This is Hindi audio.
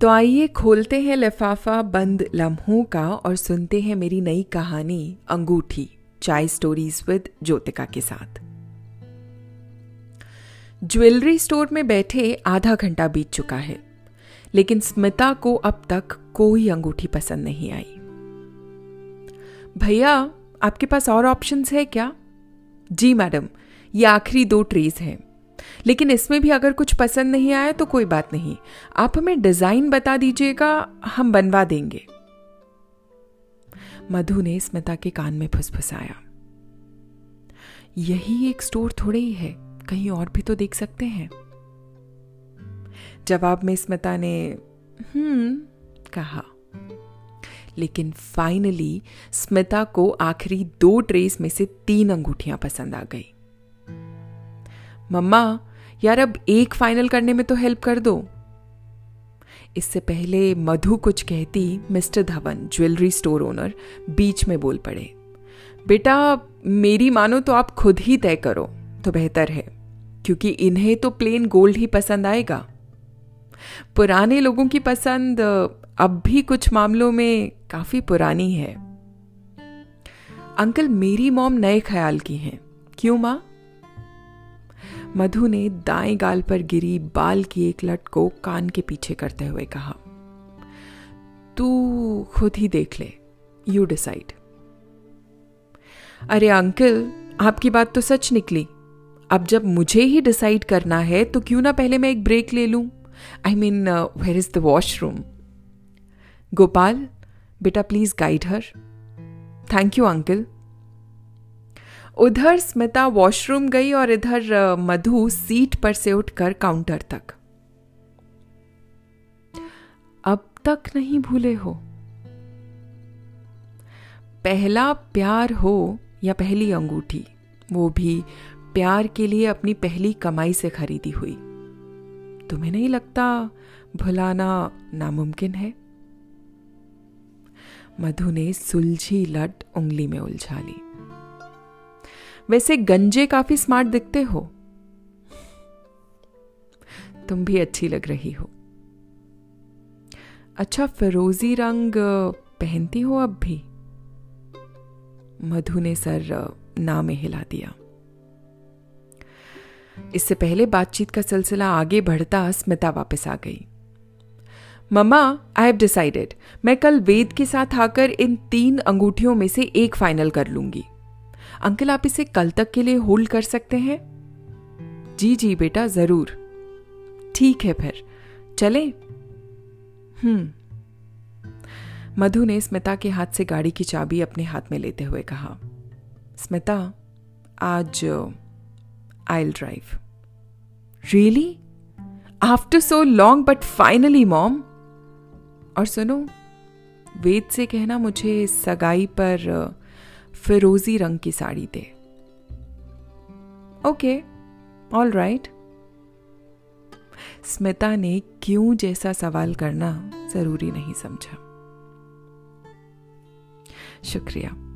तो आइए खोलते हैं लिफाफा बंद लम्हों का और सुनते हैं मेरी नई कहानी, अंगूठी, चाय स्टोरीज विद ज्योतिका के साथ। ज्वेलरी स्टोर में बैठे आधा घंटा बीत चुका है, लेकिन स्मिता को अब तक कोई अंगूठी पसंद नहीं आई। भैया, आपके पास और ऑप्शंस है क्या? जी मैडम, ये आखिरी दो ट्रेज हैं। लेकिन इसमें भी अगर कुछ पसंद नहीं आया तो कोई बात नहीं। आप हमें डिज़ाइन बता दीजिएगा, हम बनवा देंगे। मधु ने स्मिता के कान में फुसफुसाया। यही एक स्टोर थोड़े ही है, कहीं और भी तो देख सकते हैं। जवाब में स्मिता ने हम्म कहा। लेकिन फाइनली स्मिता को आखिरी दो ट्रेस में से तीन अंगूठियाँ पसंद आ गई। मम्मा यार अब एक फाइनल करने में तो हेल्प कर दो। इससे पहले मधु कुछ कहती, mister Dhawan, jewellery store owner, बीच में बोल पड़े। बेटा, मेरी मानो तो आप खुद ही तय करो तो बेहतर है, क्योंकि इन्हें तो प्लेन गोल्ड ही पसंद आएगा। पुराने लोगों की पसंद, अब भी कुछ मामलों में काफ़ी पुरानी है। अंकल, मेरी मॉम नए ख्याल की हैं। क्यों माँ? मधु ने दाएँ गाल पर गिरी बाल की एक लट को कान के पीछे करते हुए कहा, तू खुद ही देख ले यू डिसाइड अरे अंकल, आपकी बात तो सच निकली। अब जब मुझे ही डिसाइड करना है तो क्यों ना पहले मैं एक ब्रेक ले लूँ? I mean where is the washroom Gopal, बेटा please guide her thank you uncle उधर स्मिता वॉशरूम गई और इधर मधु सीट पर से उठकर काउंटर तक। अब तक नहीं भूले हो। पहला प्यार हो या पहली अंगूठी, वो भी प्यार के लिए अपनी पहली कमाई से खरीदी हुई। तुम्हें नहीं लगता भुलाना नामुमकिन है? मधु ने सुलझी लट उंगली में उलझा ली। वैसे गंजे काफ़ी स्मार्ट दिखते हो। तुम भी अच्छी लग रही हो। अच्छा फिरोजी रंग पहनती हो अब भी? मधु ने सर ना में हिला दिया। इससे पहले बातचीत का सिलसिला आगे बढ़ता स्मिता वापस आ गई। मम्मा आई हैव डिसाइडेड मैं कल वेद के साथ आकर इन तीन अंगूठियों में से एक फाइनल कर लूँगी। अंकल आप इसे कल तक के लिए होल्ड कर सकते हैं? जी जी बेटा, ज़रूर। ठीक है फिर। चले? हम्म। मधु ने स्मिता के हाथ से गाड़ी की चाबी अपने हाथ में लेते हुए कहा, स्मिता, आज, I'll drive really after so long but finally mom और सुनो, वेद से कहना मुझे सगाई पर फिरोजी रंग की साड़ी दे। ओके ऑल राइट स्मिता ने क्यों जैसा सवाल करना ज़रूरी नहीं समझा। शुक्रिया।